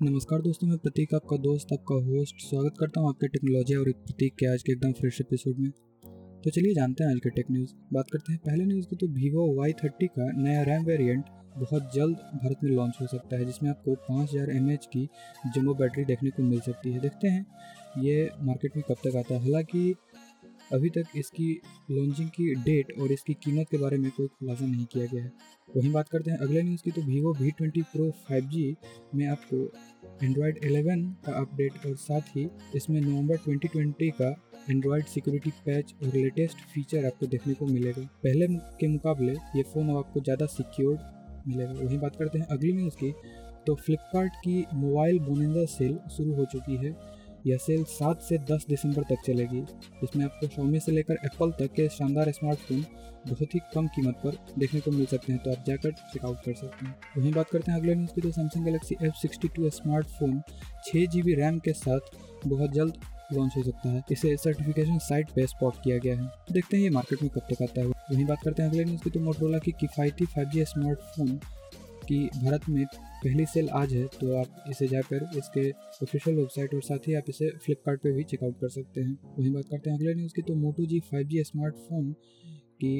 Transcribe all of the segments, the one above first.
नमस्कार दोस्तों, मैं प्रतीक, आपका दोस्त, आपका होस्ट स्वागत करता हूँ आपके टेक्नोलॉजी और प्रतीक के आज के एकदम फ्रेश एपिसोड में। तो चलिए जानते हैं आज के टेक न्यूज़ बात करते हैं पहले न्यूज़ की तो वीवो वाई थर्टी का नया रैम वेरिएंट बहुत जल्द भारत में लॉन्च हो सकता है, जिसमें आपको पाँच हज़ार एम एच की जम्बो बैटरी देखने को मिल सकती है। देखते हैं ये मार्केट में कब तक आता है। हालाँकि अभी तक इसकी लॉन्चिंग की डेट और इसकी कीमत के बारे में कोई खुलासा नहीं किया गया है। वहीं बात करते हैं अगले न्यूज़ की तो Vivo V twenty pro five G में आपको एंड्रॉयड 11 का अपडेट और साथ ही इसमें नवंबर 2020 का एंड्रॉयड सिक्योरिटी पैच और लेटेस्ट फीचर आपको देखने को मिलेगा। पहले के मुकाबले ये फ़ोन अब आपको ज़्यादा सिक्योर्ड मिलेगा। वहीं बात करते हैं अगली न्यूज़ की तो फ्लिपकार्ट की मोबाइल बोनिंदा सेल शुरू हो चुकी है। यह सेल 7 से 10 दिसंबर तक चलेगी इसमें आपको शॉमी से लेकर एप्पल तक के शानदार स्मार्टफ़ोन बहुत ही कम कीमत पर देखने को मिल सकते हैं तो आप जाकर चेकआउट कर सकते हैं। वहीं बात करते हैं अगले न्यूज़ की तो Samsung Galaxy F sixty two smartphone छः जी बी रैम के साथ बहुत जल्द लॉन्च हो सकता है। इसे सर्टिफिकेशन साइट पे स्पॉट किया गया है। देखते हैं ये मार्केट में कब तक आता है। वहीं बात करते हैं अगले न्यूज़ की तो मोटरोला की किफ़ायती फाइव स्मार्टफ़ोन की भारत में पहली सेल आज है तो आप इसे जाकर इसके ऑफिशियल वेबसाइट और साथ ही आप इसे फ्लिपकार्ट पे भी चेकआउट कर सकते हैं। वहीं बात करते हैं अगले न्यूज़ की तो मोटो जी फाइव जी स्मार्टफ़ोन की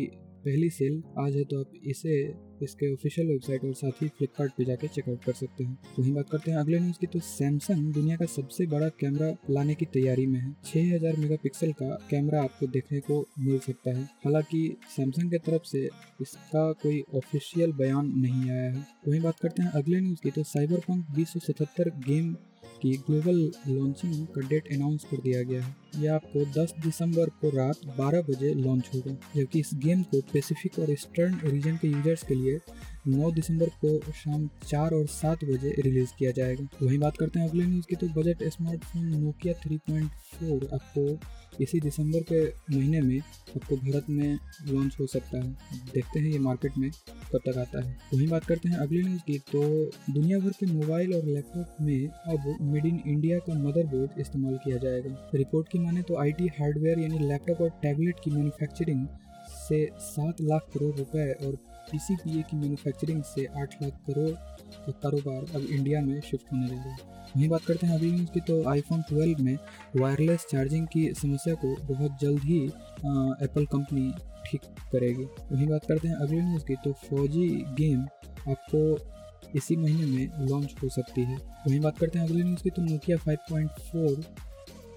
पहली सेल आज है तो आप इसे इसके ऑफिशियल वेबसाइट और साथ ही फ्लिपकार्ट पे जाके चेकआउट कर सकते हैं। वहीं बात करते हैं अगले न्यूज़ की तो सैमसंग दुनिया का सबसे बड़ा कैमरा लाने की तैयारी में है। 6000 मेगापिक्सल का कैमरा आपको देखने को मिल सकता है। हालाँकि सैमसंग की तरफ़ से इसका कोई ऑफिशियल बयान नहीं आया है। वहीं बात करते हैं अगले न्यूज़ की तो साइबर पंक बीस गेम की ग्लोबल लॉन्चिंग का डेट अनाउंस कर दिया गया है। यह आपको 10 दिसंबर को रात 12 बजे लॉन्च होगा। जबकि इस गेम को पैसिफिक और ईस्टर्न रीजन के यूज़र्स के लिए 9 दिसंबर को शाम चार और सात बजे रिलीज़ किया जाएगा। वहीं बात करते हैं अगले न्यूज़ की तो बजट स्मार्टफ़ोन नोकिया 3.4 आपको इसी दिसंबर के महीने में आपको भारत में लॉन्च हो सकता है। देखते हैं ये मार्केट में कब तक आता है। वहीं बात करते हैं अगले न्यूज़ की तो दुनिया भर के मोबाइल और लैपटॉप में अब मेड इन इंडिया का मदरबोर्ड इस्तेमाल किया जाएगा। रिपोर्ट की माने तो आईटी हार्डवेयर यानी लैपटॉप और टैबलेट की मैन्युफैक्चरिंग से सात लाख करोड़ रुपए और पीसीपीए की मैन्युफैक्चरिंग से आठ लाख करोड़ का कारोबार अब इंडिया में शिफ्ट होने लगा है। वहीं बात करते हैं अभी न्यूज़ की तो आईफोन 12 में वायरलेस चार्जिंग की समस्या को बहुत जल्द ही एप्पल कंपनी ठीक करेगी। वहीं बात करते हैं अगली न्यूज़ की तो फौजी गेम आपको इसी महीने में लॉन्च हो सकती है। वहीं बात करते हैं अगली न्यूज़ की तो नोकिया 5.4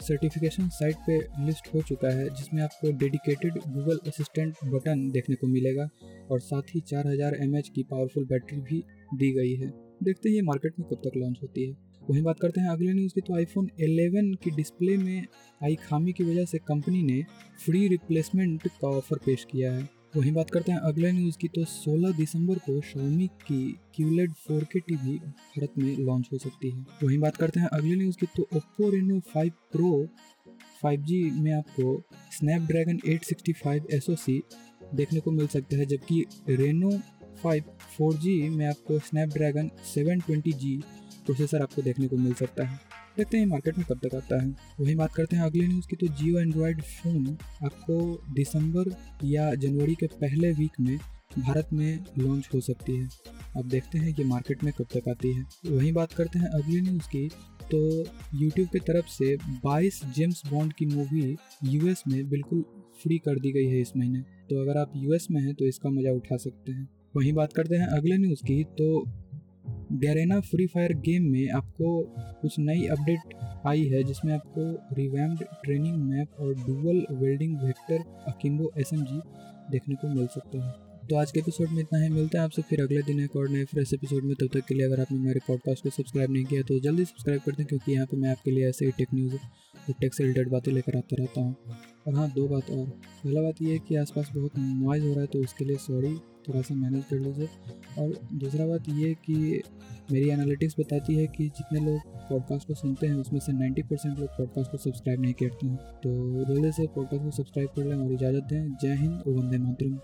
सर्टिफिकेशन साइट पे लिस्ट हो चुका है, जिसमें आपको डेडिकेटेड गूगल असिस्टेंट बटन देखने को मिलेगा और साथ ही 4000 हज़ार की पावरफुल बैटरी भी दी गई है। देखते हैं ये मार्केट में कब तक लॉन्च होती है। वहीं बात करते हैं अगले न्यूज़ की तो आईफोन 11 की डिस्प्ले में आई खामी की वजह से कंपनी ने फ्री रिप्लेसमेंट का ऑफ़र पेश किया है। वहीं बात करते हैं अगले न्यूज़ की। तो 16 दिसंबर को Xiaomi की QLED 4K टीवी भारत में लॉन्च हो सकती है। वहीं बात करते हैं अगले न्यूज़ की। तो Oppo Reno 5 Pro 5G में आपको Snapdragon 865 SoC देखने को मिल सकता है, जबकि Reno 5 4G में आपको Snapdragon 720G प्रोसेसर आपको देखने को मिल सकता है। देखते हैं मार्केट में कब तक आता है? वही बात करते हैं अगले न्यूज़ की तो जियो एंड्रॉयड फ़ोन आपको दिसंबर या जनवरी के पहले वीक में भारत में लॉन्च हो सकती है। अब देखते हैं कि मार्केट में कब तक आती है। वहीं बात करते हैं अगली न्यूज़ की तो यूट्यूब की तरफ़ से 22 जेम्स बॉन्ड की मूवी यूएस में बिल्कुल फ्री कर दी गई है इस महीने। तो अगर आप यूएस में हैं तो इसका मज़ा उठा सकते हैं। वहीं बात करते हैं अगले न्यूज़ की तो गैरेना फ्री फायर गेम में आपको कुछ नई अपडेट आई है जिसमें आपको रिवैम्ड ट्रेनिंग मैप और डुअल वेल्डिंग वेक्टर अकिम्बो एस देखने को मिल सकता है। तो आज के एपिसोड में इतना ही। मिलता है आपसे फिर अगले दिन एक और नए फ्रेश एपिसोड में। तब तक के लिए अगर आपने मेरे पॉडकास्ट को सब्सक्राइब नहीं किया तो जल्दी सब्सक्राइब कर दें क्योंकि यहाँ पे मैं आपके लिए ऐसे ही टेक न्यूज़ और टेक से रिलेटेड बातें लेकर आता रहता हूँ। और हाँ दो बात और। पहला बात ये है कि आसपास बहुत नॉइज़ हो रहा है तो उसके लिए सॉरी थोड़ा सा मैनेज कर लीजिए। और दूसरा बात ये कि मेरी एनालिटिक्स बताती है कि जितने लोग पॉडकास्ट को सुनते हैं, उसमें से 90 परसेंट लोग पॉडकास्ट को सब्सक्राइब नहीं करते हैं। तो जल्दी से पॉडकास्ट को सब्सक्राइब कर लें और इजाज़त दें। जय हिंद वंदे मातरम।